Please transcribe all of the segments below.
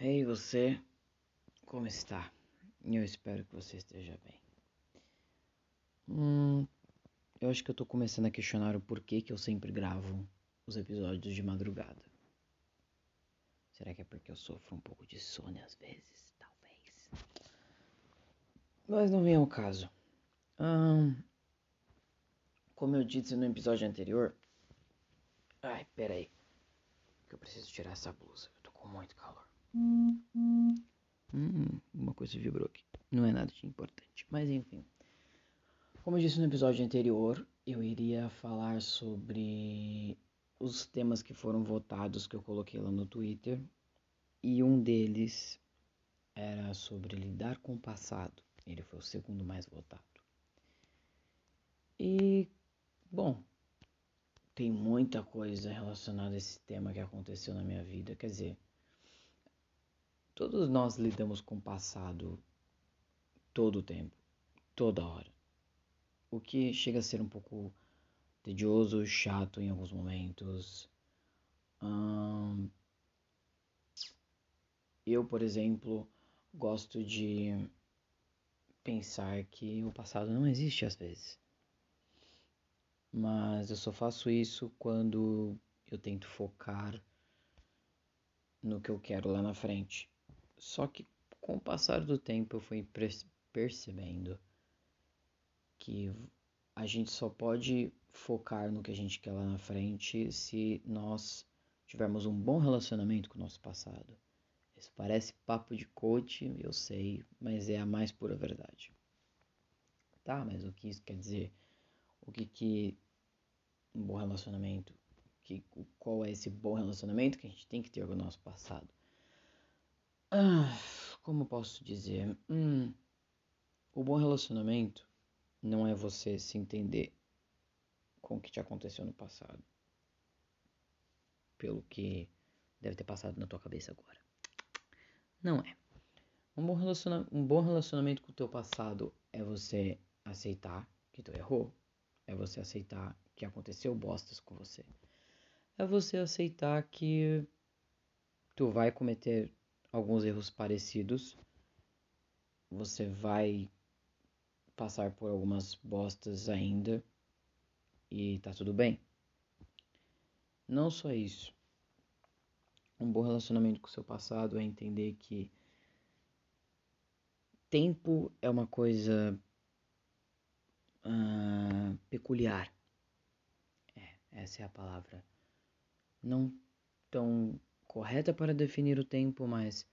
Ei, você, como está? Eu espero que você esteja bem. Hum, eu acho que eu tô começando a questionar o porquê que eu sempre gravo os episódios de madrugada. Será que é porque eu sofro um pouco de sono às vezes? Talvez. Mas não vem ao caso. Hum, como eu disse no episódio anterior. Ai, peraí. Que eu preciso tirar essa blusa. Eu tô com muito calor. Hum, uma coisa vibrou aqui. Não é nada de importante. Mas enfim. Como eu disse no episódio anterior, eu iria falar sobre os temas que foram votados que eu coloquei lá no Twitter. E um deles era sobre lidar com o passado. Ele foi o segundo mais votado. E, bom, tem muita coisa relacionada a esse tema que aconteceu na minha vida. Quer dizer, Todos nós lidamos com o passado todo o tempo, toda hora. O que chega a ser um pouco tedioso, chato em alguns momentos. Hum, eu, por exemplo, gosto de pensar que o passado não existe às vezes. Mas eu só faço isso quando eu tento focar no que eu quero lá na frente. Só que com o passar do tempo eu fui percebendo que a gente só pode focar no que a gente quer lá na frente se nós tivermos um bom relacionamento com o nosso passado. Isso parece papo de coach, eu sei, mas é a mais pura verdade. Tá, mas o que isso quer dizer? O que que um bom relacionamento, que qual é esse bom relacionamento que a gente tem que ter com o nosso passado? Ah, como posso dizer? Hum, o bom relacionamento não é você se entender com o que te aconteceu no passado. Pelo que deve ter passado na tua cabeça agora. Não é. Um bom, relacionamento, um bom relacionamento com o teu passado é você aceitar que tu errou. É você aceitar que aconteceu bostas com você. É você aceitar que tu vai cometer alguns erros parecidos. Você vai passar por algumas bostas ainda e tá tudo bem. Não só isso. Um bom relacionamento com o seu passado é entender que tempo é uma coisa uh, peculiar. É, essa é a palavra. Não tão correta para definir o tempo, mas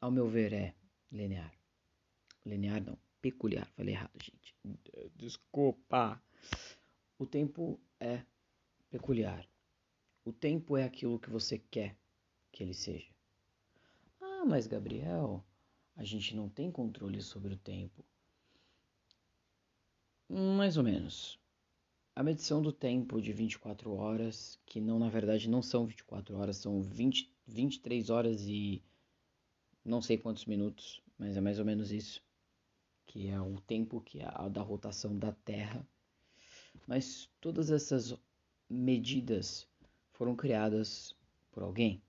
ao meu ver é linear. Linear não, peculiar. Falei errado, gente. Desculpa. O tempo é peculiar. O tempo é aquilo que você quer que ele seja. Ah, mas Gabriel, a gente não tem controle sobre o tempo. Mais ou menos a medição do tempo de 24 horas, que não na verdade não são 24 horas, são 20, 23 horas e não sei quantos minutos, mas é mais ou menos isso, que é o tempo que é a da rotação da Terra. Mas todas essas medidas foram criadas por alguém,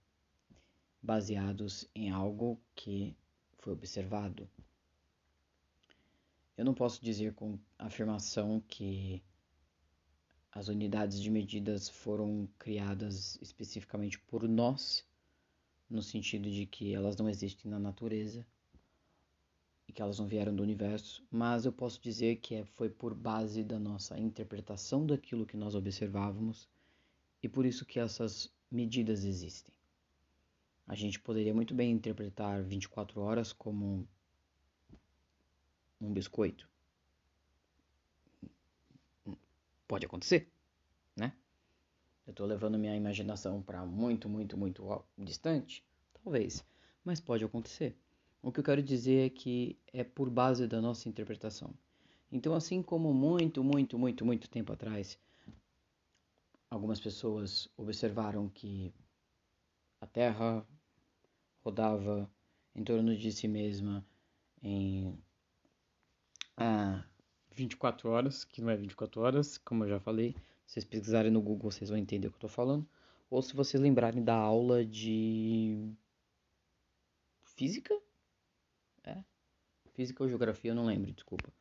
baseados em algo que foi observado. Eu não posso dizer com afirmação que as unidades de medidas foram criadas especificamente por nós, no sentido de que elas não existem na natureza e que elas não vieram do universo, mas eu posso dizer que é, foi por base da nossa interpretação daquilo que nós observávamos e por isso que essas medidas existem. A gente poderia muito bem interpretar 24 horas como um biscoito Pode acontecer, né? Eu estou levando minha imaginação para muito, muito, muito distante? Talvez, mas pode acontecer. O que eu quero dizer é que é por base da nossa interpretação. Então, assim como muito, muito, muito, muito tempo atrás, algumas pessoas observaram que a Terra rodava em torno de si mesma em ah, 24 horas, que não é 24 horas, como eu já falei. Se vocês pesquisarem no Google, vocês vão entender o que eu tô falando. Ou se vocês lembrarem da aula de física? É. Física ou geografia, eu não lembro, desculpa.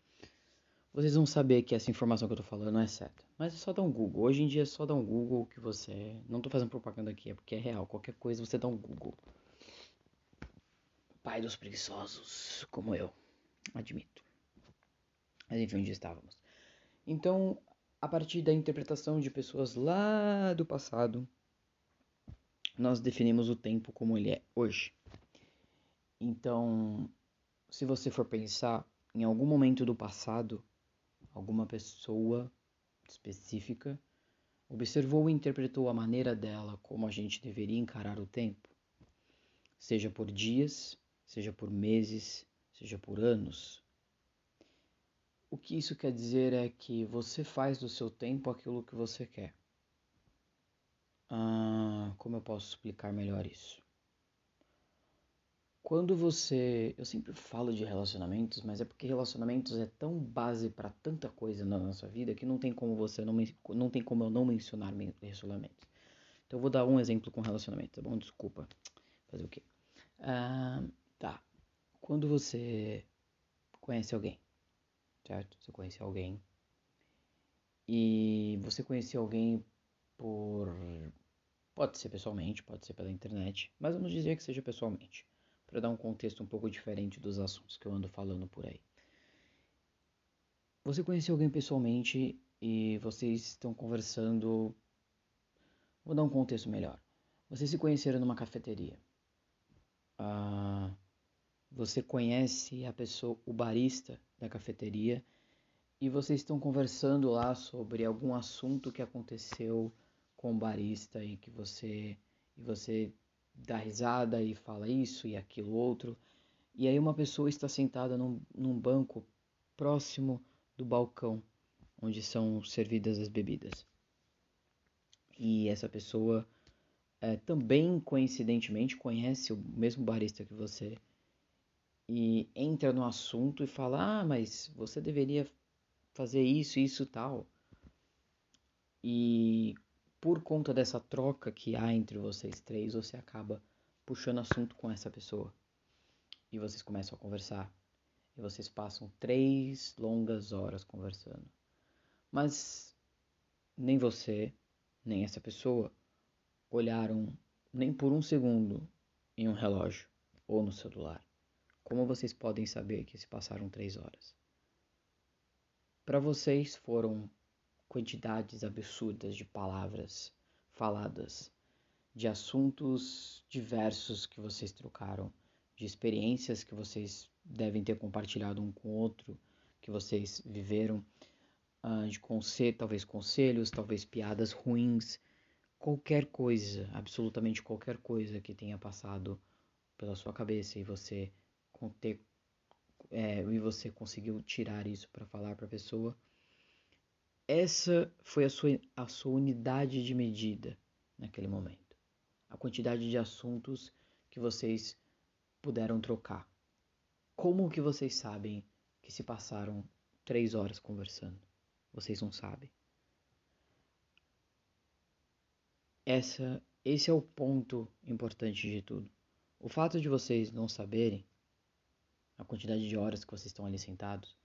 Vocês vão saber que essa informação que eu tô falando não é certa. Mas é só dar um Google. Hoje em dia é só dar um Google que você. Não tô fazendo propaganda aqui, é porque é real. Qualquer coisa você dá um Google. Pai dos preguiçosos, como eu. Admito. Mas enfim, onde estávamos? Então, a partir da interpretação de pessoas lá do passado, nós definimos o tempo como ele é hoje. Então, se você for pensar em algum momento do passado, alguma pessoa específica observou e interpretou a maneira dela como a gente deveria encarar o tempo, seja por dias, seja por meses, seja por anos. O que isso quer dizer é que você faz do seu tempo aquilo que você quer. Ah, como eu posso explicar melhor isso? Quando você. Eu sempre falo de relacionamentos, mas é porque relacionamentos é tão base para tanta coisa na nossa vida que não tem como você não, não tem como eu não mencionar relacionamentos. Então eu vou dar um exemplo com relacionamento, tá bom? Desculpa. Fazer o quê? Ah, tá. Quando você conhece alguém, certo? Você conhece alguém e você conheceu alguém por. Pode ser pessoalmente, pode ser pela internet, mas vamos dizer que seja pessoalmente, para dar um contexto um pouco diferente dos assuntos que eu ando falando por aí. Você conheceu alguém pessoalmente e vocês estão conversando. Vou dar um contexto melhor. Vocês se conheceram numa cafeteria. Ah, você conhece a pessoa, o barista da cafeteria, e vocês estão conversando lá sobre algum assunto que aconteceu com o barista e que você e você dá risada e fala isso e aquilo outro. E aí uma pessoa está sentada num, num banco próximo do balcão onde são servidas as bebidas. E essa pessoa é, também coincidentemente conhece o mesmo barista que você e entra no assunto e fala: Ah, mas você deveria fazer isso, isso tal. E por conta dessa troca que há entre vocês três, você acaba puxando assunto com essa pessoa. E vocês começam a conversar. E vocês passam três longas horas conversando. Mas nem você, nem essa pessoa olharam nem por um segundo em um relógio ou no celular. Como vocês podem saber que se passaram três horas? Para vocês foram quantidades absurdas de palavras faladas, de assuntos diversos que vocês trocaram, de experiências que vocês devem ter compartilhado um com o outro, que vocês viveram, uh, de conselho, talvez conselhos, talvez piadas ruins, qualquer coisa, absolutamente qualquer coisa que tenha passado pela sua cabeça e você ter, é, e você conseguiu tirar isso para falar para a pessoa, essa foi a sua, a sua unidade de medida naquele momento. A quantidade de assuntos que vocês puderam trocar. Como que vocês sabem que se passaram três horas conversando? Vocês não sabem. Essa, esse é o ponto importante de tudo. O fato de vocês não saberem a quantidade de horas que vocês estão ali sentados,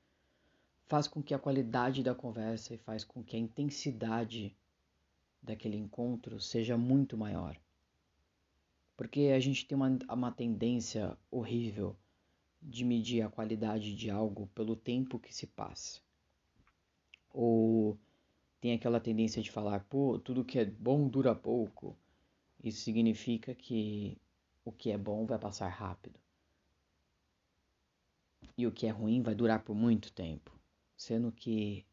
faz com que a qualidade da conversa e faz com que a intensidade daquele encontro seja muito maior. Porque a gente tem uma, uma tendência horrível de medir a qualidade de algo pelo tempo que se passa. Ou tem aquela tendência de falar, pô, tudo que é bom dura pouco. Isso significa que o que é bom vai passar rápido e o que é ruim vai durar por muito tempo, sendo que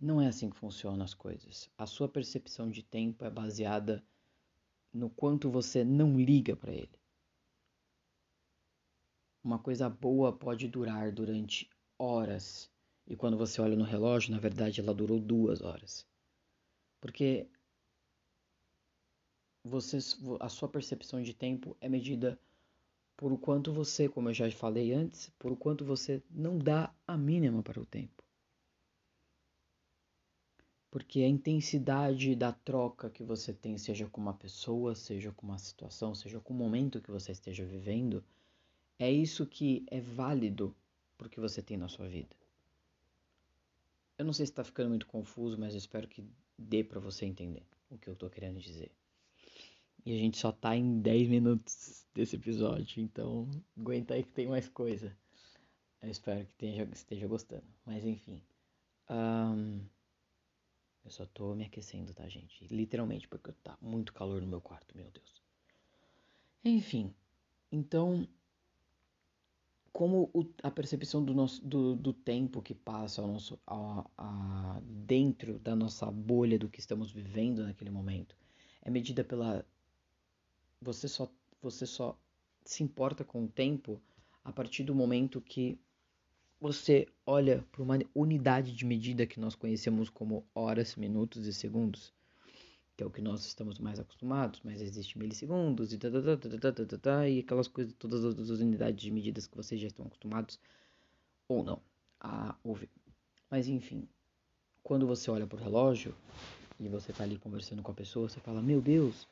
não é assim que funcionam as coisas. A sua percepção de tempo é baseada no quanto você não liga para ele. Uma coisa boa pode durar durante horas, e quando você olha no relógio, na verdade ela durou duas horas. Porque você, a sua percepção de tempo é medida por o quanto você, como eu já falei antes, por o quanto você não dá a mínima para o tempo. Porque a intensidade da troca que você tem, seja com uma pessoa, seja com uma situação, seja com o momento que você esteja vivendo, É isso que é válido pro que você tem na sua vida. Eu não sei se está ficando muito confuso, mas eu espero que dê para você entender o que eu tô querendo dizer. E a gente só tá em 10 minutos desse episódio, então aguenta aí que tem mais coisa. Eu espero que esteja, esteja gostando. Mas enfim. Um, eu só tô me aquecendo, tá, gente? Literalmente, porque tá muito calor no meu quarto, meu Deus. Enfim. Então, como o, a percepção do, nosso, do, do tempo que passa ao nosso, a, a, dentro da nossa bolha do que estamos vivendo naquele momento é medida pela. Você só, você só se importa com o tempo a partir do momento que você olha para uma unidade de medida que nós conhecemos como horas, minutos e segundos que é o que nós estamos mais acostumados, mas existe milissegundos e, tá, e aquelas coisas, todas as unidades de medidas que vocês já estão acostumados ou não a ouvir. Mas enfim, quando você olha para o relógio e você está ali conversando com a pessoa, você fala: Meu Deus,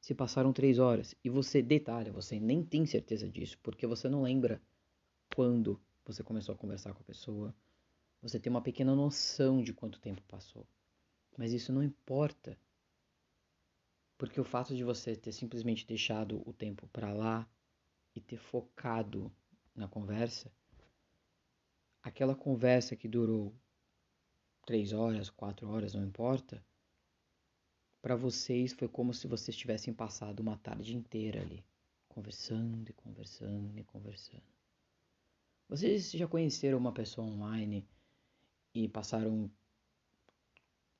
se passaram três horas. E você detalha, você nem tem certeza disso, porque você não lembra quando você começou a conversar com a pessoa. Você tem uma pequena noção de quanto tempo passou. Mas isso não importa porque o fato de você ter simplesmente deixado o tempo para lá e ter focado na conversa, aquela conversa que durou três horas, quatro horas, não importa, para vocês foi como se vocês tivessem passado uma tarde inteira ali, conversando e conversando e conversando. Vocês já conheceram uma pessoa online e passaram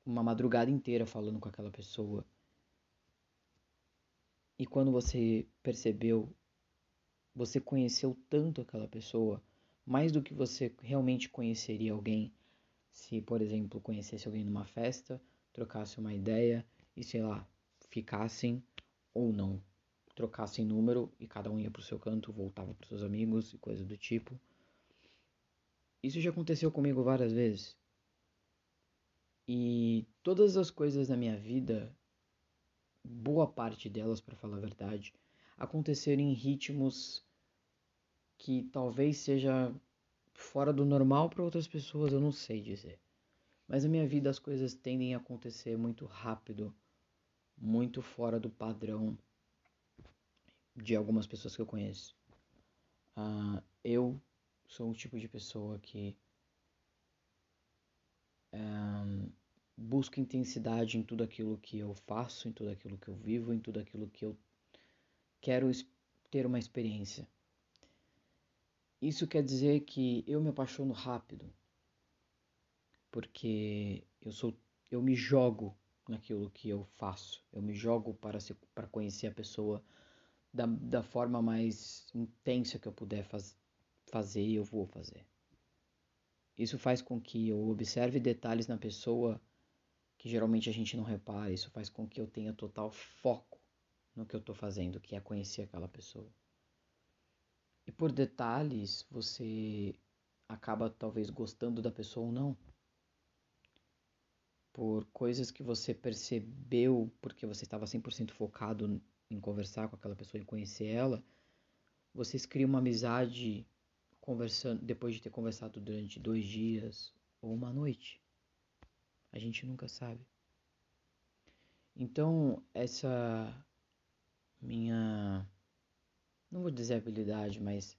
uma madrugada inteira falando com aquela pessoa e quando você percebeu, você conheceu tanto aquela pessoa, mais do que você realmente conheceria alguém se, por exemplo, conhecesse alguém numa festa, trocasse uma ideia e, sei lá, ficassem ou não, trocassem número e cada um ia pro seu canto, voltava pros seus amigos e coisa do tipo. Isso já aconteceu comigo várias vezes. E todas as coisas na minha vida boa parte delas, para falar a verdade, aconteceram em ritmos que talvez seja fora do normal para outras pessoas, eu não sei dizer. Mas na minha vida as coisas tendem a acontecer muito rápido, muito fora do padrão de algumas pessoas que eu conheço. Uh, eu sou um tipo de pessoa que busco intensidade em tudo aquilo que eu faço, em tudo aquilo que eu vivo, em tudo aquilo que eu quero ter uma experiência. Isso quer dizer que eu me apaixono rápido, porque eu sou, eu me jogo naquilo que eu faço. Eu me jogo para se, para conhecer a pessoa da, da forma mais intensa que eu puder faz, fazer e eu vou fazer. Isso faz com que eu observe detalhes na pessoa que geralmente a gente não repara. Isso faz com que eu tenha total foco no que eu estou fazendo, que é conhecer aquela pessoa. E por detalhes, você acaba talvez gostando da pessoa ou não. Por coisas que você percebeu porque você estava 100% focado em conversar com aquela pessoa e conhecer ela, vocês criam uma amizade conversando depois de ter conversado durante dois dias ou uma noite. A gente nunca sabe. Então, essa minha. Não vou dizer habilidade, mas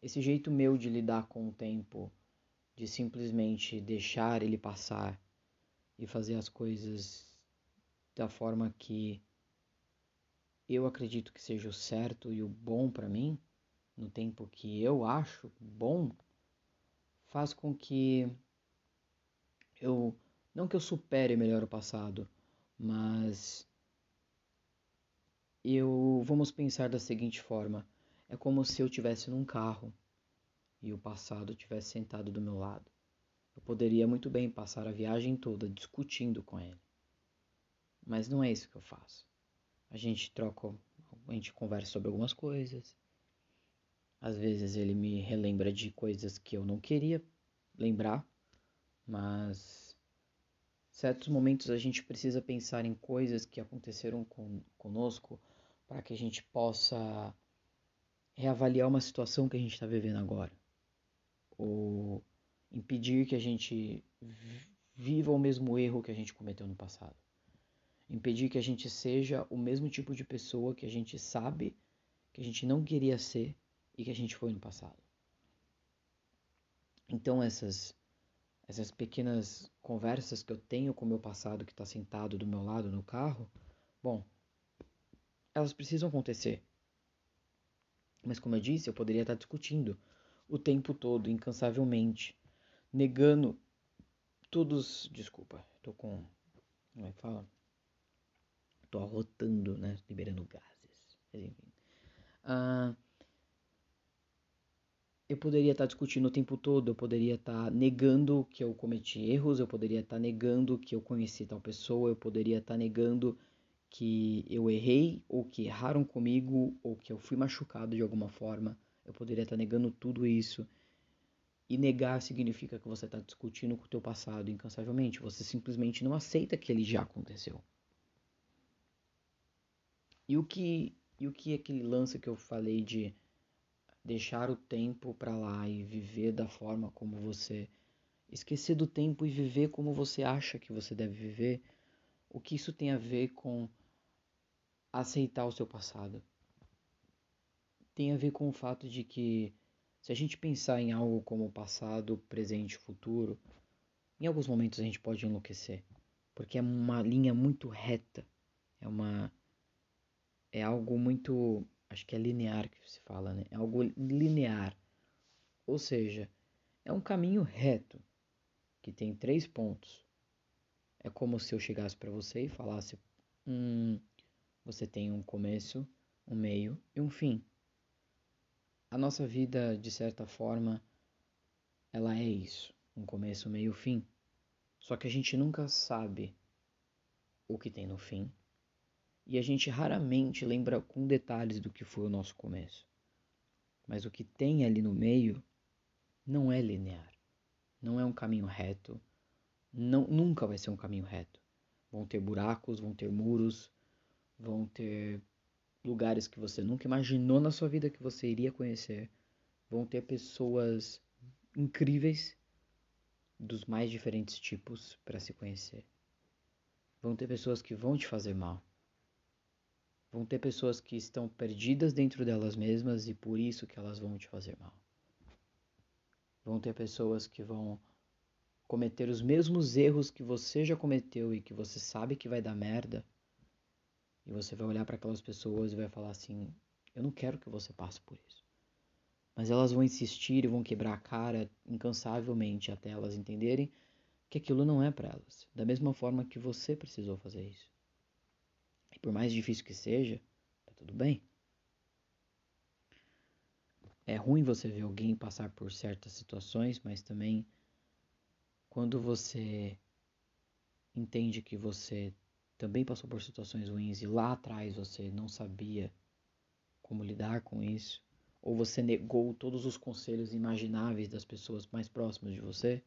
esse jeito meu de lidar com o tempo, de simplesmente deixar ele passar e fazer as coisas da forma que eu acredito que seja o certo e o bom para mim, no tempo que eu acho bom, faz com que eu não que eu supere melhor o passado, mas eu vamos pensar da seguinte forma: é como se eu tivesse num carro e o passado tivesse sentado do meu lado. Eu poderia muito bem passar a viagem toda discutindo com ele. Mas não é isso que eu faço. A gente troca, a gente conversa sobre algumas coisas. Às vezes ele me relembra de coisas que eu não queria lembrar, mas certos momentos a gente precisa pensar em coisas que aconteceram com, conosco para que a gente possa reavaliar uma situação que a gente está vivendo agora, ou impedir que a gente viva o mesmo erro que a gente cometeu no passado, impedir que a gente seja o mesmo tipo de pessoa que a gente sabe que a gente não queria ser e que a gente foi no passado. Então essas essas pequenas conversas que eu tenho com o meu passado que está sentado do meu lado no carro, bom, elas precisam acontecer. Mas como eu disse, eu poderia estar discutindo o tempo todo, incansavelmente, negando todos. Desculpa, tô com. Como é que fala? Tô arrotando, né? Liberando gases. Mas enfim. Uh, eu poderia estar discutindo o tempo todo, eu poderia estar negando que eu cometi erros, eu poderia estar negando que eu conheci tal pessoa, eu poderia estar negando que eu errei ou que erraram comigo ou que eu fui machucado de alguma forma. Eu poderia estar negando tudo isso. E negar significa que você está discutindo com o teu passado incansavelmente. Você simplesmente não aceita que ele já aconteceu. E o que, e o que é aquele lance que eu falei de deixar o tempo para lá e viver da forma como você esquecer do tempo e viver como você acha que você deve viver, o que isso tem a ver com aceitar o seu passado? Tem a ver com o fato de que se a gente pensar em algo como passado, presente e futuro, em alguns momentos a gente pode enlouquecer, porque é uma linha muito reta, é uma é algo muito acho que é linear que se fala, né? É algo linear. Ou seja, é um caminho reto que tem três pontos. É como se eu chegasse para você e falasse: hum, você tem um começo, um meio e um fim. A nossa vida, de certa forma, ela é isso: um começo, meio fim. Só que a gente nunca sabe o que tem no fim e a gente raramente lembra com detalhes do que foi o nosso começo. Mas o que tem ali no meio não é linear, não é um caminho reto, não, nunca vai ser um caminho reto. Vão ter buracos, vão ter muros, vão ter lugares que você nunca imaginou na sua vida que você iria conhecer, vão ter pessoas incríveis dos mais diferentes tipos para se conhecer. Vão ter pessoas que vão te fazer mal. Vão ter pessoas que estão perdidas dentro delas mesmas e por isso que elas vão te fazer mal. Vão ter pessoas que vão cometer os mesmos erros que você já cometeu e que você sabe que vai dar merda. E você vai olhar para aquelas pessoas e vai falar assim: "Eu não quero que você passe por isso". Mas elas vão insistir e vão quebrar a cara incansavelmente até elas entenderem que aquilo não é para elas, da mesma forma que você precisou fazer isso por mais difícil que seja, tá tudo bem. É ruim você ver alguém passar por certas situações, mas também quando você entende que você também passou por situações ruins e lá atrás você não sabia como lidar com isso, ou você negou todos os conselhos imagináveis das pessoas mais próximas de você,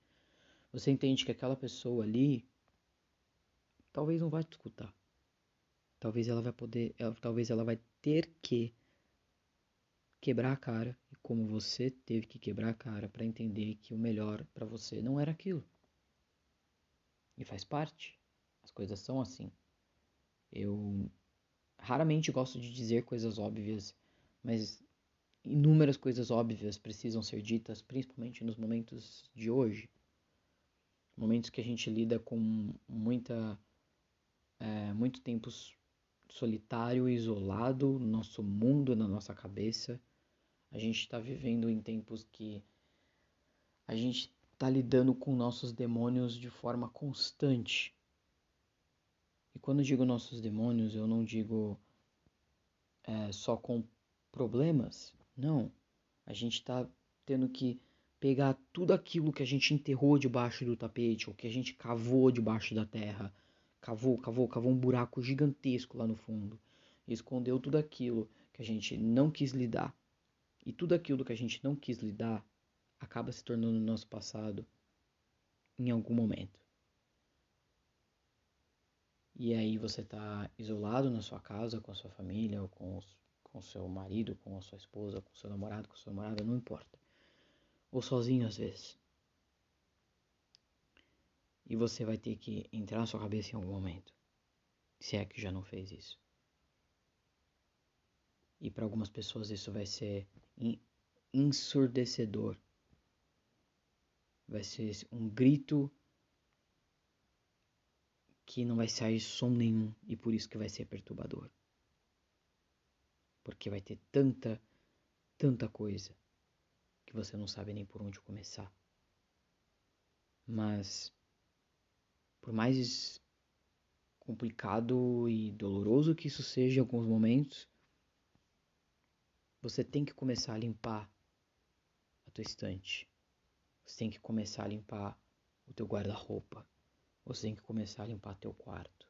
você entende que aquela pessoa ali talvez não vai te escutar. Talvez ela vai poder, ela, talvez ela vai ter que quebrar a cara, como você teve que quebrar a cara para entender que o melhor para você não era aquilo. E faz parte. As coisas são assim. Eu raramente gosto de dizer coisas óbvias, mas inúmeras coisas óbvias precisam ser ditas, principalmente nos momentos de hoje. Momentos que a gente lida com muita, é, muito tempos solitário, isolado, no nosso mundo, na nossa cabeça. A gente está vivendo em tempos que a gente está lidando com nossos demônios de forma constante. E quando digo nossos demônios, eu não digo é, só com problemas. Não. A gente está tendo que pegar tudo aquilo que a gente enterrou debaixo do tapete, ou que a gente cavou debaixo da terra, cavou, cavou, cavou um buraco gigantesco lá no fundo e escondeu tudo aquilo que a gente não quis lidar. E tudo aquilo que a gente não quis lidar acaba se tornando nosso passado em algum momento. E aí você está isolado na sua casa, com a sua família, ou com, os, com seu marido, com a sua esposa, com seu namorado, com sua namorada, não importa. Ou sozinho às vezes. E você vai ter que entrar na sua cabeça em algum momento. Se é que já não fez isso. E para algumas pessoas isso vai ser ensurdecedor. Vai ser um grito que não vai sair som nenhum e por isso que vai ser perturbador. Porque vai ter tanta, tanta coisa que você não sabe nem por onde começar. Mas por mais complicado e doloroso que isso seja em alguns momentos, você tem que começar a limpar a tua estante. Você tem que começar a limpar o teu guarda-roupa. Você tem que começar a limpar teu quarto,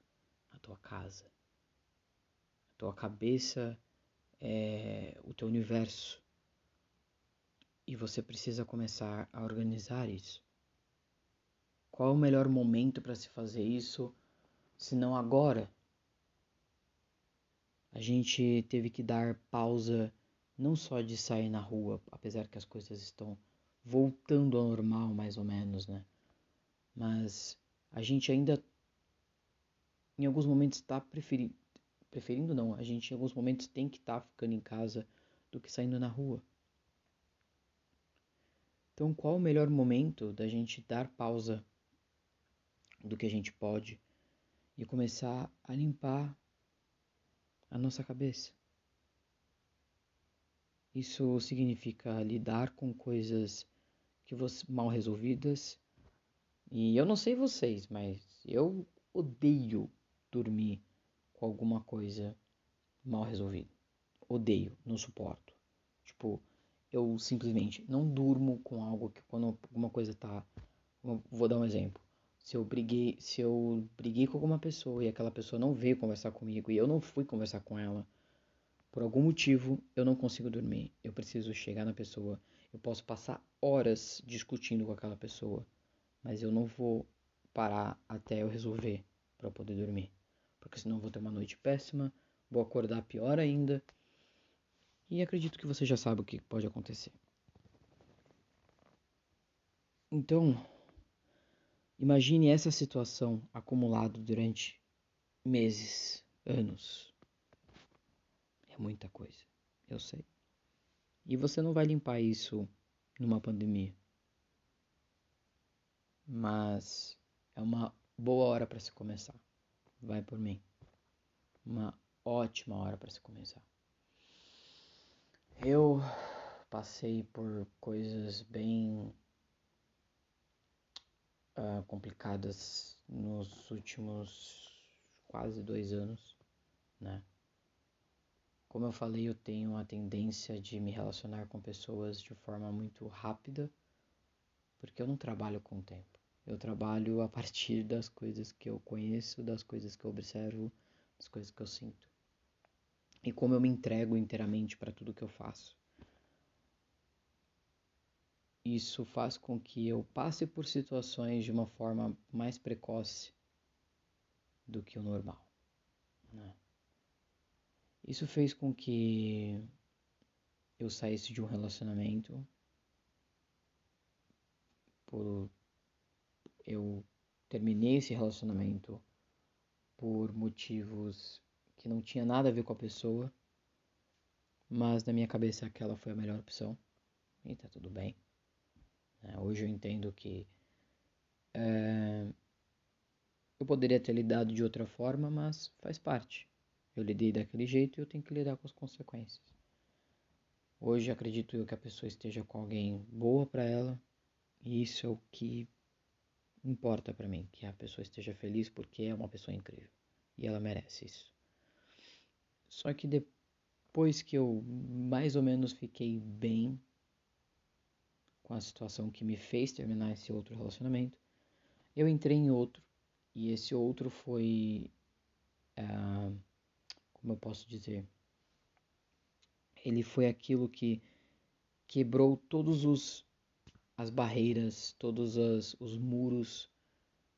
a tua casa. A tua cabeça é o teu universo. E você precisa começar a organizar isso. Qual é o melhor momento para se fazer isso, se não agora? A gente teve que dar pausa não só de sair na rua, apesar que as coisas estão voltando ao normal, mais ou menos, né? Mas a gente ainda, em alguns momentos, está preferindo, preferindo não, a gente em alguns momentos tem que estar tá ficando em casa do que saindo na rua. Então, qual o melhor momento da gente dar pausa do que a gente pode e começar a limpar a nossa cabeça. Isso significa lidar com coisas que você, mal resolvidas. E eu não sei vocês, mas eu odeio dormir com alguma coisa mal resolvida. Odeio, não suporto. Tipo, eu simplesmente não durmo com algo que quando alguma coisa tá. Vou dar um exemplo se eu briguei, se eu briguei com alguma pessoa e aquela pessoa não veio conversar comigo e eu não fui conversar com ela, por algum motivo eu não consigo dormir. Eu preciso chegar na pessoa. Eu posso passar horas discutindo com aquela pessoa, mas eu não vou parar até eu resolver para poder dormir, porque senão vou ter uma noite péssima, vou acordar pior ainda. E acredito que você já sabe o que pode acontecer. Então, Imagine essa situação acumulada durante meses, anos. É muita coisa, eu sei. E você não vai limpar isso numa pandemia. Mas é uma boa hora para se começar. Vai por mim. Uma ótima hora para se começar. Eu passei por coisas bem uh, complicadas nos últimos quase dois anos, né? Como eu falei, eu tenho a tendência de me relacionar com pessoas de forma muito rápida, porque eu não trabalho com o tempo. Eu trabalho a partir das coisas que eu conheço, das coisas que eu observo, das coisas que eu sinto. E como eu me entrego inteiramente para tudo que eu faço. Isso faz com que eu passe por situações de uma forma mais precoce do que o normal. Né? Isso fez com que eu saísse de um relacionamento por eu terminei esse relacionamento por motivos que não tinha nada a ver com a pessoa, mas na minha cabeça aquela foi a melhor opção e tá tudo bem. Né? Hoje eu entendo que é, eu poderia ter lidado de outra forma, mas faz parte. Eu lidei daquele jeito e eu tenho que lidar com as consequências. Hoje acredito eu que a pessoa esteja com alguém boa para ela e isso é o que importa para mim, que a pessoa esteja feliz porque é uma pessoa incrível e ela merece isso. Só que depois que eu mais ou menos fiquei bem com a situação que me fez terminar esse outro relacionamento, eu entrei em outro e esse outro foi, uh, como eu posso dizer, ele foi aquilo que quebrou todos os as barreiras, todos as, os muros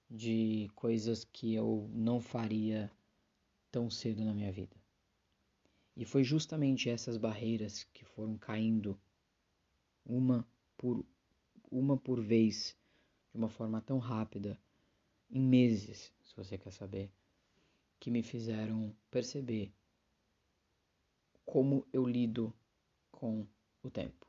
de coisas que eu não faria tão cedo na minha vida. E foi justamente essas barreiras que foram caindo uma por uma por vez, de uma forma tão rápida, em meses, se você quer saber, que me fizeram perceber como eu lido com o tempo,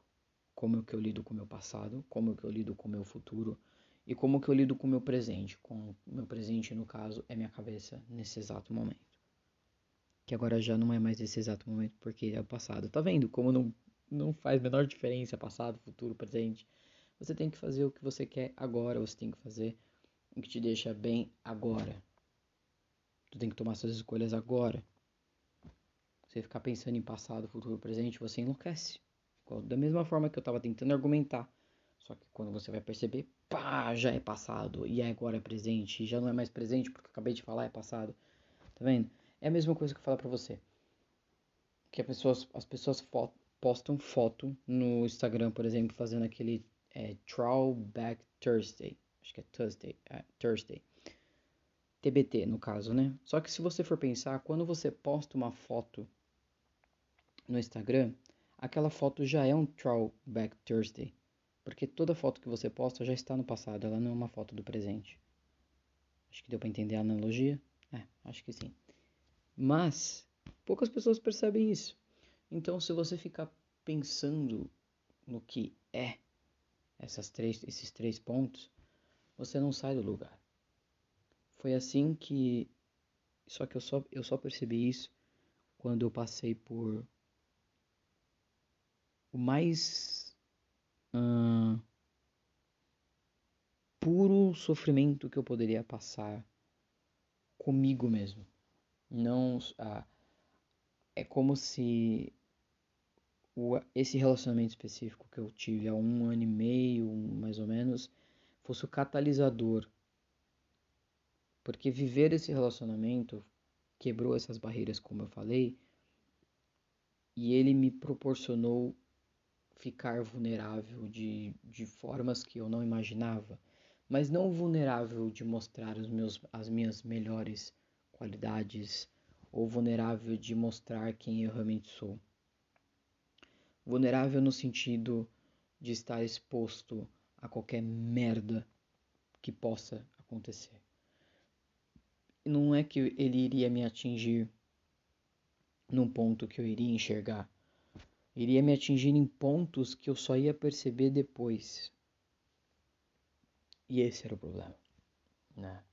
como que eu lido com o meu passado, como que eu lido com o meu futuro e como que eu lido com o meu presente, com o meu presente no caso é minha cabeça nesse exato momento. Que agora já não é mais esse exato momento porque é o passado. Tá vendo como não não faz menor diferença passado, futuro, presente. Você tem que fazer o que você quer agora, você tem que fazer o que te deixa bem agora. Tu tem que tomar suas escolhas agora. Você ficar pensando em passado, futuro, presente, você enlouquece. Da mesma forma que eu estava tentando argumentar. Só que quando você vai perceber, pá, já é passado. E agora é presente. E já não é mais presente porque eu acabei de falar, é passado. Tá vendo? É a mesma coisa que eu falo pra você. Que as pessoas, as pessoas postam foto no Instagram, por exemplo, fazendo aquele é, Throwback Thursday. Acho que é Thursday. É, Thursday. TBT, no caso, né? Só que se você for pensar, quando você posta uma foto no Instagram, aquela foto já é um Throwback Thursday. Porque toda foto que você posta já está no passado, ela não é uma foto do presente. Acho que deu para entender a analogia? É, acho que sim. Mas poucas pessoas percebem isso. Então, se você ficar pensando no que é essas três, esses três pontos, você não sai do lugar. Foi assim que. Só que eu só, eu só percebi isso quando eu passei por o mais puro sofrimento que eu poderia passar comigo mesmo. Não. É como se o, esse relacionamento específico que eu tive há um ano e meio, mais ou menos, fosse o catalisador. Porque viver esse relacionamento quebrou essas barreiras, como eu falei, e ele me proporcionou ficar vulnerável de, de formas que eu não imaginava, mas não vulnerável de mostrar os meus, as minhas melhores qualidades ou vulnerável de mostrar quem eu realmente sou vulnerável no sentido de estar exposto a qualquer merda que possa acontecer. Não é que ele iria me atingir num ponto que eu iria enxergar. Iria me atingir em pontos que eu só ia perceber depois. E esse era o problema, né?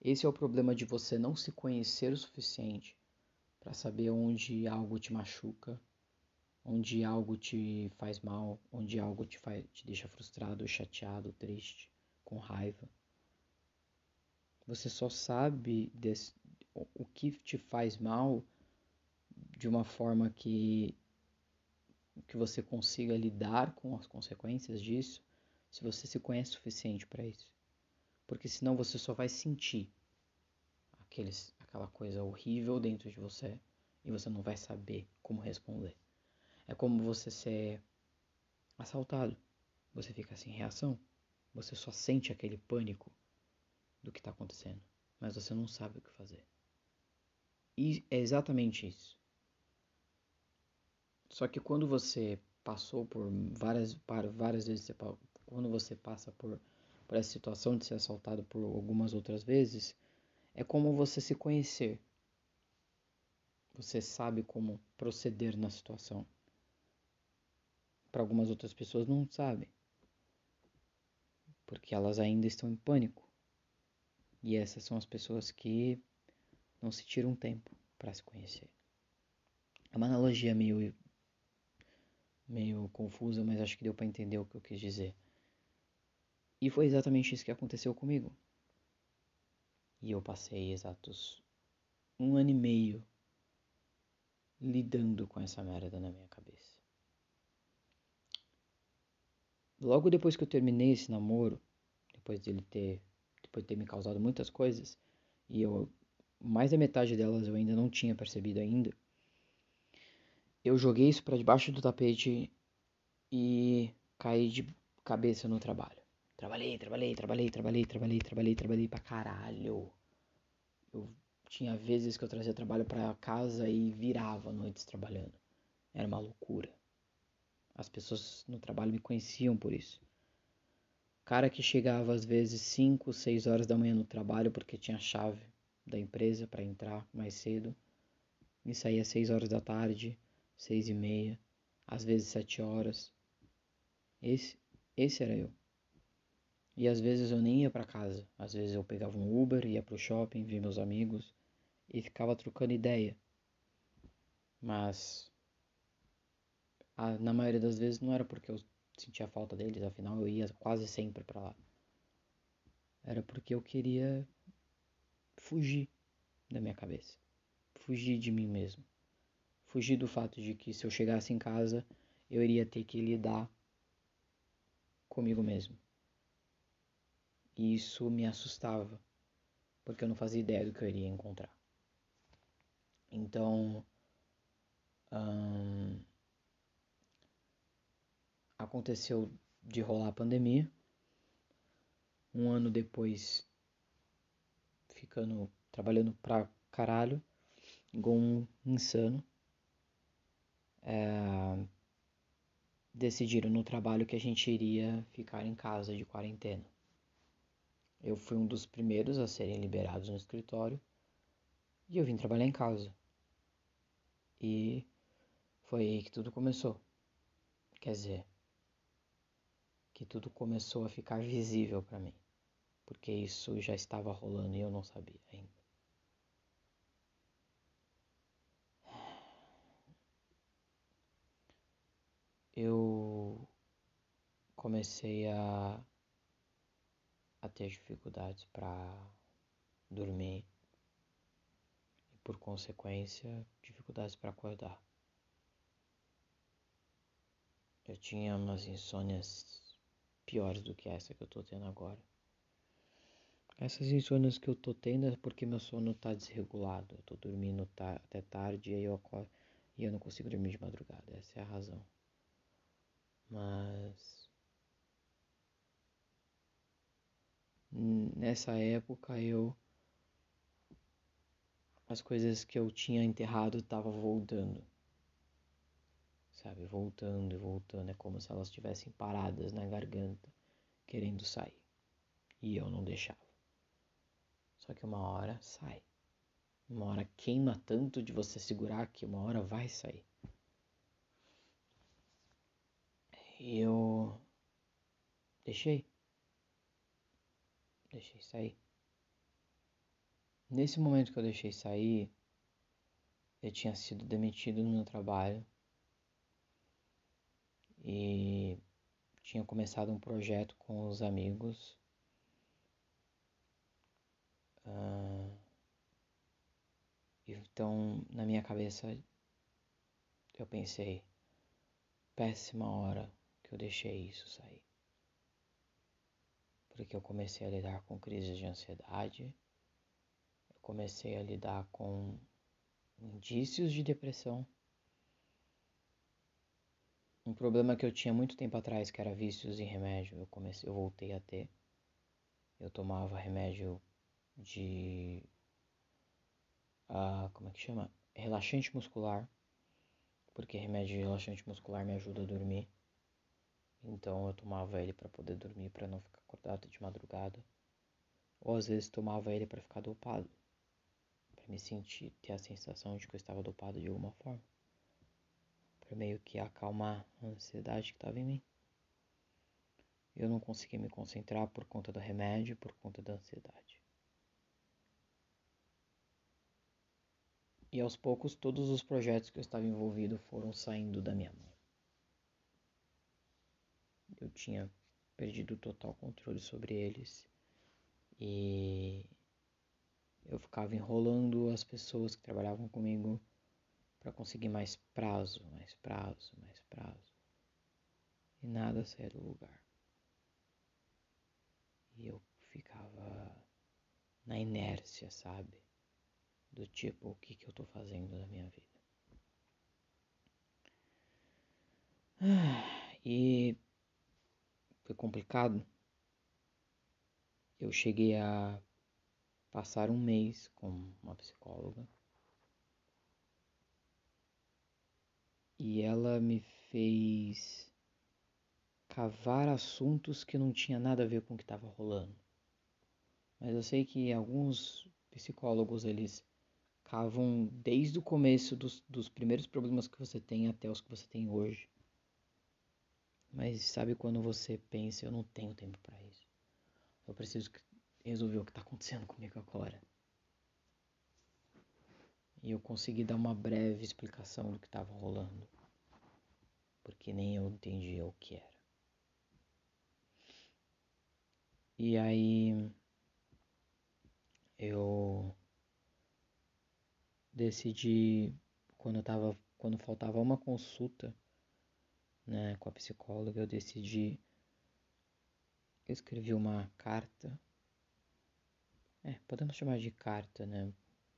Esse é o problema de você não se conhecer o suficiente para saber onde algo te machuca onde algo te faz mal, onde algo te, faz, te deixa frustrado, chateado, triste, com raiva. Você só sabe desse, o que te faz mal de uma forma que, que você consiga lidar com as consequências disso se você se conhece suficiente para isso. Porque senão você só vai sentir aqueles, aquela coisa horrível dentro de você e você não vai saber como responder. É como você ser assaltado. Você fica sem reação. Você só sente aquele pânico do que está acontecendo, mas você não sabe o que fazer. E é exatamente isso. Só que quando você passou por várias, por várias vezes, quando você passa por, por essa situação de ser assaltado por algumas outras vezes, é como você se conhecer. Você sabe como proceder na situação para algumas outras pessoas não sabem. Porque elas ainda estão em pânico. E essas são as pessoas que não se tiram tempo para se conhecer. É uma analogia meio meio confusa, mas acho que deu para entender o que eu quis dizer. E foi exatamente isso que aconteceu comigo. E eu passei exatos um ano e meio lidando com essa merda na minha cabeça. Logo depois que eu terminei esse namoro, depois dele ter, depois de ter me causado muitas coisas, e eu mais da metade delas eu ainda não tinha percebido ainda, eu joguei isso para debaixo do tapete e caí de cabeça no trabalho. Trabalhei, trabalhei, trabalhei, trabalhei, trabalhei, trabalhei, trabalhei pra caralho. Eu Tinha vezes que eu trazia trabalho para casa e virava noites trabalhando. Era uma loucura. As pessoas no trabalho me conheciam por isso. Cara que chegava às vezes 5, 6 horas da manhã no trabalho porque tinha chave da empresa para entrar mais cedo. E saía às 6 horas da tarde, 6 e meia, às vezes 7 horas. Esse, esse era eu. E às vezes eu nem ia para casa. Às vezes eu pegava um Uber, ia pro shopping, via meus amigos e ficava trocando ideia. Mas a, na maioria das vezes não era porque eu sentia falta deles, afinal eu ia quase sempre para lá. Era porque eu queria fugir da minha cabeça, fugir de mim mesmo, fugir do fato de que se eu chegasse em casa eu iria ter que lidar comigo mesmo. E isso me assustava, porque eu não fazia ideia do que eu iria encontrar. Então, hum, aconteceu de rolar a pandemia. Um ano depois, ficando trabalhando pra caralho, igual um insano. É, decidiram no trabalho que a gente iria ficar em casa de quarentena. Eu fui um dos primeiros a serem liberados no escritório e eu vim trabalhar em casa. E foi aí que tudo começou. Quer dizer, que tudo começou a ficar visível para mim, porque isso já estava rolando e eu não sabia ainda. Eu comecei a a ter dificuldades para dormir e, por consequência, dificuldades para acordar. Eu tinha umas insônias piores do que essa que eu tô tendo agora. Essas insônias que eu tô tendo é porque meu sono tá desregulado. Eu tô dormindo até tarde e aí eu acordo e eu não consigo dormir de madrugada. Essa é a razão. Mas nessa época eu as coisas que eu tinha enterrado estavam voltando. Sabe, voltando e voltando, é como se elas estivessem paradas na garganta, querendo sair. E eu não deixava. Só que uma hora sai. Uma hora queima tanto de você segurar que uma hora vai sair. Eu deixei deixei sair. Nesse momento que eu deixei sair, eu tinha sido demitido no meu trabalho e tinha começado um projeto com os amigos. Uh, então, na minha cabeça, eu pensei: péssima hora que eu deixei isso sair porque eu comecei a lidar com crises de ansiedade, eu comecei a lidar com indícios de depressão. Um problema que eu tinha muito tempo atrás, que era vícios em remédio, eu comecei, eu voltei a ter. Eu tomava remédio de uh, como é que chama? Relaxante muscular, porque remédio relaxante muscular me ajuda a dormir. Então eu tomava ele para poder dormir, para não ficar acordado de madrugada. Ou às vezes tomava ele para ficar dopado, para me sentir, ter a sensação de que eu estava dopado de alguma forma, para meio que acalmar a ansiedade que estava em mim. Eu não conseguia me concentrar por conta do remédio, por conta da ansiedade. E aos poucos todos os projetos que eu estava envolvido foram saindo da minha mão. Eu tinha perdido total controle sobre eles e eu ficava enrolando as pessoas que trabalhavam comigo para conseguir mais prazo, mais prazo, mais prazo. E nada saía do lugar. E eu ficava na inércia, sabe? Do tipo, o que, que eu tô fazendo da minha vida. E foi complicado. Eu cheguei a passar um mês com uma psicóloga. E ela me fez cavar assuntos que não tinha nada a ver com o que estava rolando. Mas eu sei que alguns psicólogos eles cavam desde o começo dos, dos primeiros problemas que você tem até os que você tem hoje. Mas sabe quando você pensa, eu não tenho tempo para isso. Eu preciso resolver o que está acontecendo comigo agora. E eu consegui dar uma breve explicação do que estava rolando. Porque nem eu entendia o que era. E aí eu decidi quando eu tava quando faltava uma consulta, né, com a psicóloga, eu decidi eu escrevi uma carta. É, podemos chamar de carta, né?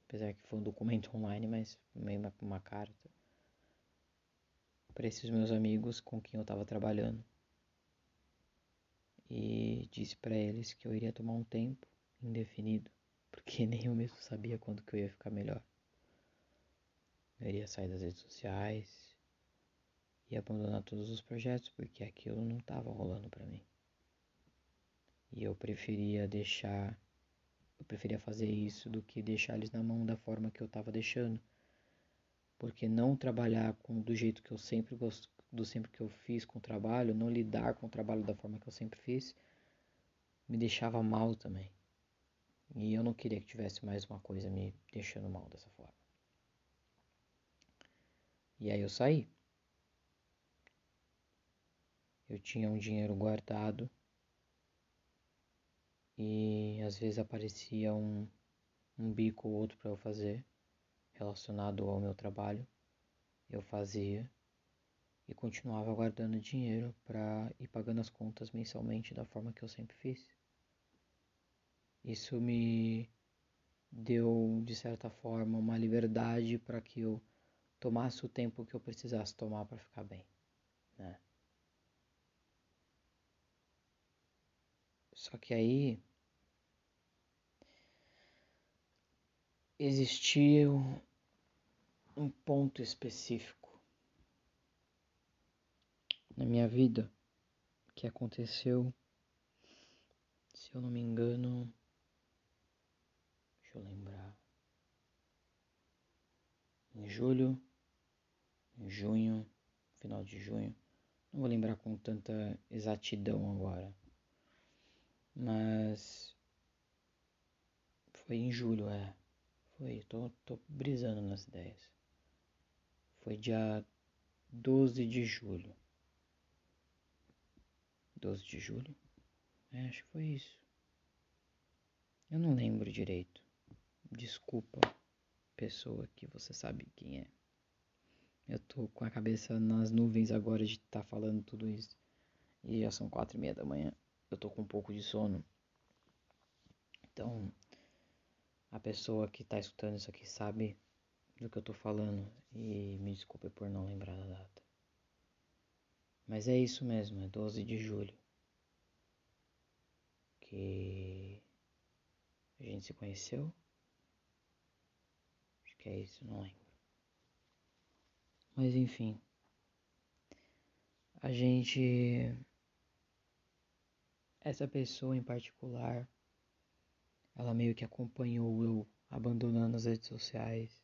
Apesar que foi um documento online, mas meio uma, uma carta para esses meus amigos com quem eu estava trabalhando. E disse para eles que eu iria tomar um tempo indefinido, porque nem eu mesmo sabia quando que eu ia ficar melhor. Eu iria sair das redes sociais e abandonar todos os projetos, porque aquilo não estava rolando para mim. E eu preferia deixar, eu preferia fazer isso do que deixar eles na mão da forma que eu estava deixando. Porque não trabalhar com do jeito que eu sempre gosto, do sempre que eu fiz com o trabalho, não lidar com o trabalho da forma que eu sempre fiz, me deixava mal também. E eu não queria que tivesse mais uma coisa me deixando mal dessa forma. E aí eu saí. Eu tinha um dinheiro guardado e às vezes aparecia um, um bico ou outro para eu fazer relacionado ao meu trabalho. Eu fazia e continuava guardando dinheiro para ir pagando as contas mensalmente da forma que eu sempre fiz. Isso me deu, de certa forma, uma liberdade para que eu tomasse o tempo que eu precisasse tomar para ficar bem, né? Só que aí existia um ponto específico na minha vida que aconteceu, se eu não me engano, deixa eu lembrar, em julho em junho, final de junho. Não vou lembrar com tanta exatidão agora. Mas foi em julho, é. Foi, tô, tô brisando nas ideias. Foi dia 12 de julho. 12 de julho? É, acho que foi isso. Eu não lembro direito. Desculpa, pessoa que você sabe quem é. Eu tô com a cabeça nas nuvens agora de estar tá falando tudo isso. E já são quatro e meia da manhã. Eu tô com um pouco de sono. Então, a pessoa que tá escutando isso aqui sabe do que eu tô falando. E me desculpe por não lembrar da data. Mas é isso mesmo, é 12 de julho. Que a gente se conheceu. Acho que é isso, não lembro. Mas enfim. A gente. Essa pessoa em particular, ela meio que acompanhou eu abandonando as redes sociais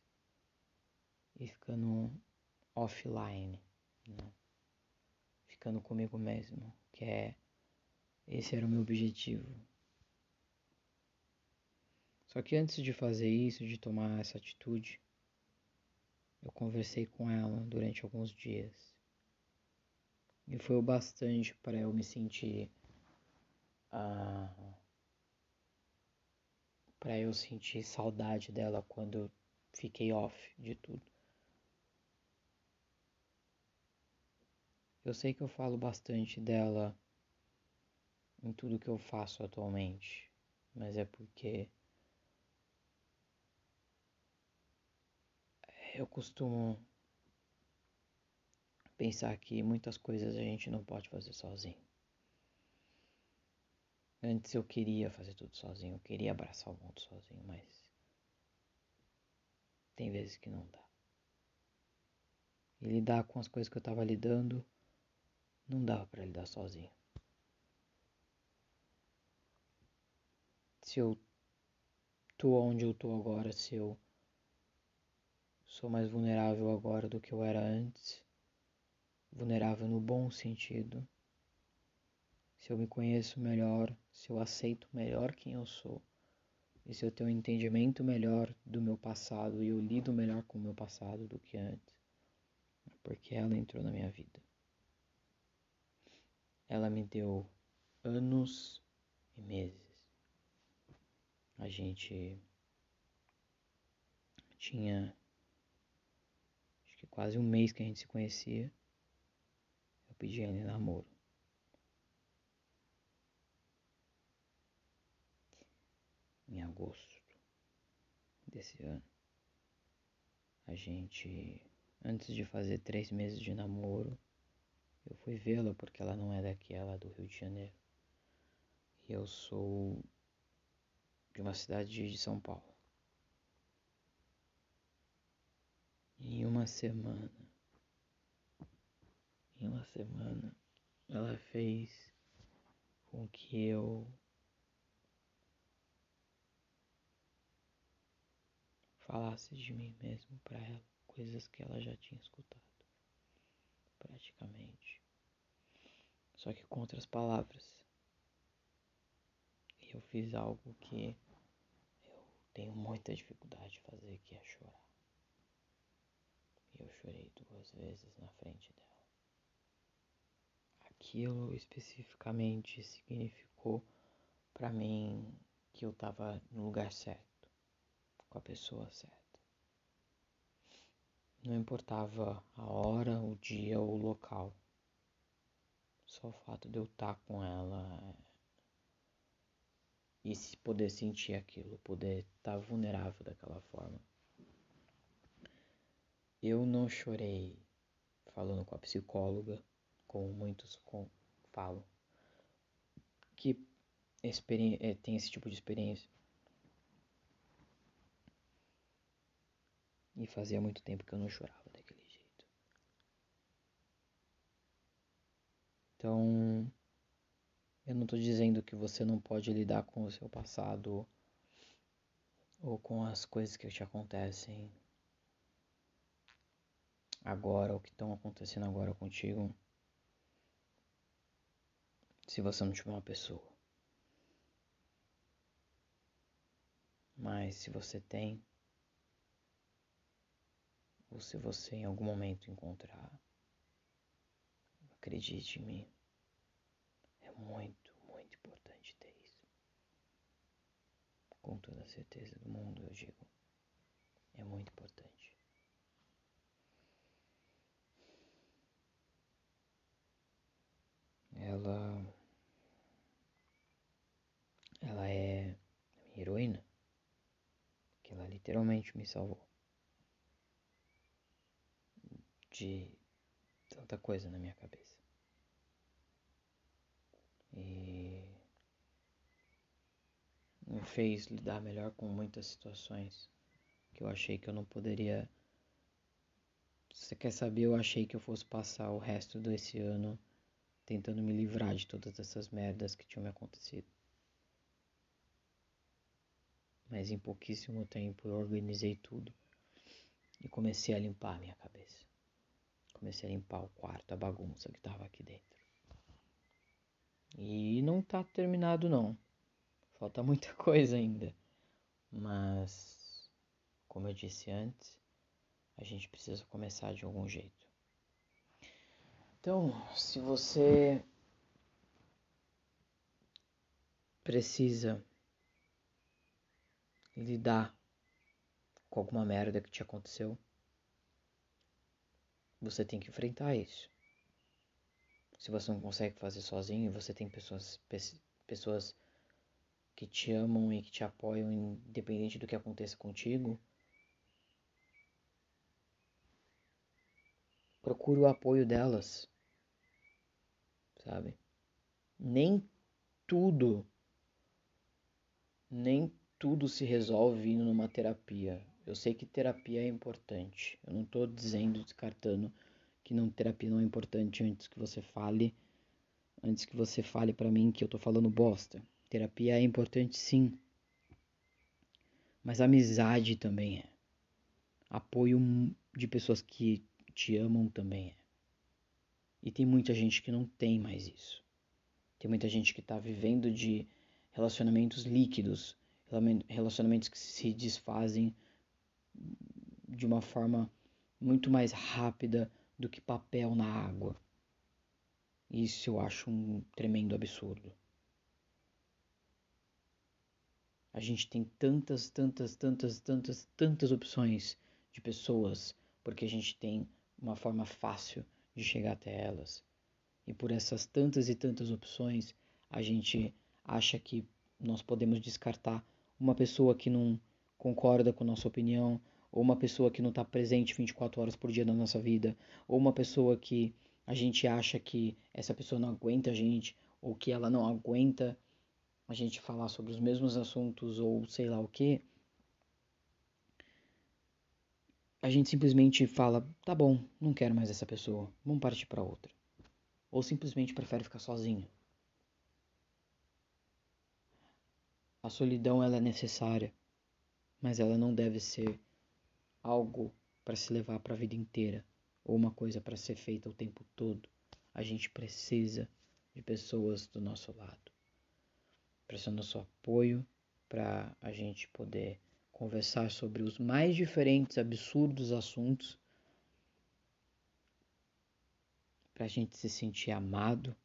e ficando offline, né? ficando comigo mesmo, que é esse era o meu objetivo. Só que antes de fazer isso, de tomar essa atitude, eu conversei com ela durante alguns dias. E foi o bastante para eu me sentir. Uh, para eu sentir saudade dela quando eu fiquei off de tudo. Eu sei que eu falo bastante dela em tudo que eu faço atualmente, mas é porque eu costumo pensar que muitas coisas a gente não pode fazer sozinho. Antes eu queria fazer tudo sozinho, eu queria abraçar o mundo sozinho, mas tem vezes que não dá. E lidar com as coisas que eu tava lidando não dava para lidar sozinho. Se eu tô onde eu tô agora, se eu sou mais vulnerável agora do que eu era antes, vulnerável no bom sentido, se eu me conheço melhor, se eu aceito melhor quem eu sou, e se eu tenho um entendimento melhor do meu passado e eu lido melhor com o meu passado do que antes, é porque ela entrou na minha vida. Ela me deu anos e meses. A gente tinha acho que quase um mês que a gente se conhecia. Eu pedi ela em namoro. Em agosto desse ano. A gente, antes de fazer três meses de namoro, eu fui vê-la porque ela não é daqui, ela é do Rio de Janeiro. E eu sou de uma cidade de São Paulo. Em uma semana, em uma semana, ela fez com que eu falasse de mim mesmo para ela, coisas que ela já tinha escutado praticamente. Só que com outras palavras. E eu fiz algo que eu tenho muita dificuldade de fazer, que é chorar. E eu chorei duas vezes na frente dela. Aquilo especificamente significou para mim que eu tava no lugar certo, com a pessoa certa. Não importava a hora, o dia ou o local. Só o fato de eu estar com ela e se poder sentir aquilo, poder estar vulnerável daquela forma. Eu não chorei falando com a psicóloga, como muitos falam, que é, tem esse tipo de experiência. E fazia muito tempo que eu não chorava daquele jeito. Então, eu não estou dizendo que você não pode lidar com o seu passado ou com as coisas que te acontecem agora ou que estão acontecendo agora contigo se você não tiver uma pessoa. Mas se você tem, ou se você em algum momento encontrar, acredite em mim, é muito, muito importante ter isso. Com toda a certeza do mundo, eu digo, é muito importante. Ela. Ela é a minha heroína. Que ela literalmente me salvou. De tanta coisa na minha cabeça. E me fez lidar melhor com muitas situações que eu achei que eu não poderia. Você quer saber? Eu achei que eu fosse passar o resto desse ano tentando me livrar de todas essas merdas que tinham me acontecido. Mas em pouquíssimo tempo eu organizei tudo e comecei a limpar a minha cabeça. Comecei a limpar o quarto, a bagunça que tava aqui dentro. E não tá terminado não. Falta muita coisa ainda. Mas, como eu disse antes, a gente precisa começar de algum jeito. Então, se você precisa lidar com alguma merda que te aconteceu, você tem que enfrentar isso. Se você não consegue fazer sozinho, você tem pessoas, pessoas que te amam e que te apoiam, independente do que aconteça contigo. Procure o apoio delas, sabe? Nem tudo nem tudo se resolve indo numa terapia. Eu sei que terapia é importante. Eu não estou dizendo, descartando que não terapia não é importante antes que você fale, antes que você fale para mim que eu tô falando bosta. Terapia é importante sim. Mas amizade também é. Apoio de pessoas que te amam também é. E tem muita gente que não tem mais isso. Tem muita gente que está vivendo de relacionamentos líquidos, relacionamentos que se desfazem de uma forma muito mais rápida do que papel na água. Isso eu acho um tremendo absurdo. A gente tem tantas, tantas, tantas, tantas, tantas opções de pessoas porque a gente tem uma forma fácil de chegar até elas. E por essas tantas e tantas opções, a gente acha que nós podemos descartar uma pessoa que não concorda com nossa opinião, ou uma pessoa que não está presente 24 horas por dia na nossa vida, ou uma pessoa que a gente acha que essa pessoa não aguenta a gente, ou que ela não aguenta a gente falar sobre os mesmos assuntos, ou sei lá o que, a gente simplesmente fala: tá bom, não quero mais essa pessoa, vamos partir para outra ou simplesmente prefere ficar sozinho. A solidão ela é necessária, mas ela não deve ser algo para se levar para a vida inteira ou uma coisa para ser feita o tempo todo. A gente precisa de pessoas do nosso lado, prestando nosso apoio para a gente poder conversar sobre os mais diferentes absurdos assuntos para a gente se sentir amado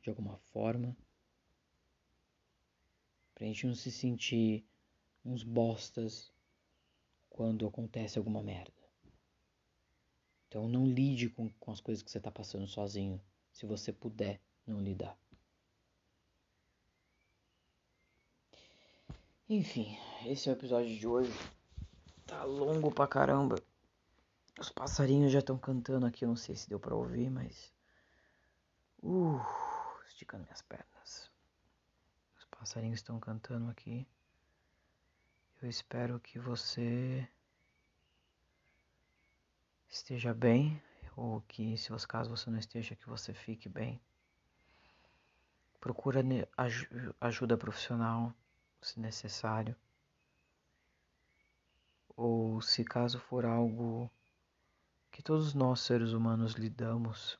de alguma forma, para a gente não se sentir uns bostas quando acontece alguma merda. Então não lide com, com as coisas que você está passando sozinho, se você puder não lidar. Enfim, esse é o episódio de hoje. Tá longo pra caramba. Os passarinhos já estão cantando aqui, eu não sei se deu para ouvir, mas Uh, esticando minhas pernas. Os passarinhos estão cantando aqui. Eu espero que você esteja bem, ou que, se caso você não esteja, que você fique bem. Procura ajuda profissional, se necessário. Ou se caso for algo que todos nós seres humanos lidamos,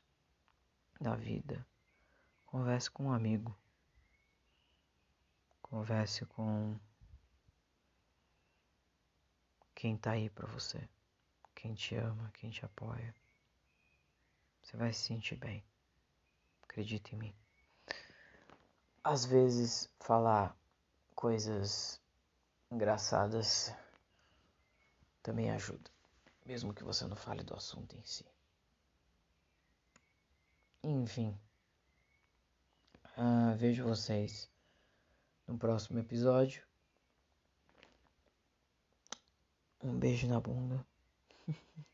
da vida. Converse com um amigo. Converse com quem tá aí para você, quem te ama, quem te apoia. Você vai se sentir bem. Acredite em mim. Às vezes falar coisas engraçadas também ajuda, mesmo que você não fale do assunto em si. Enfim. Uh, vejo vocês no próximo episódio. Um beijo na bunda.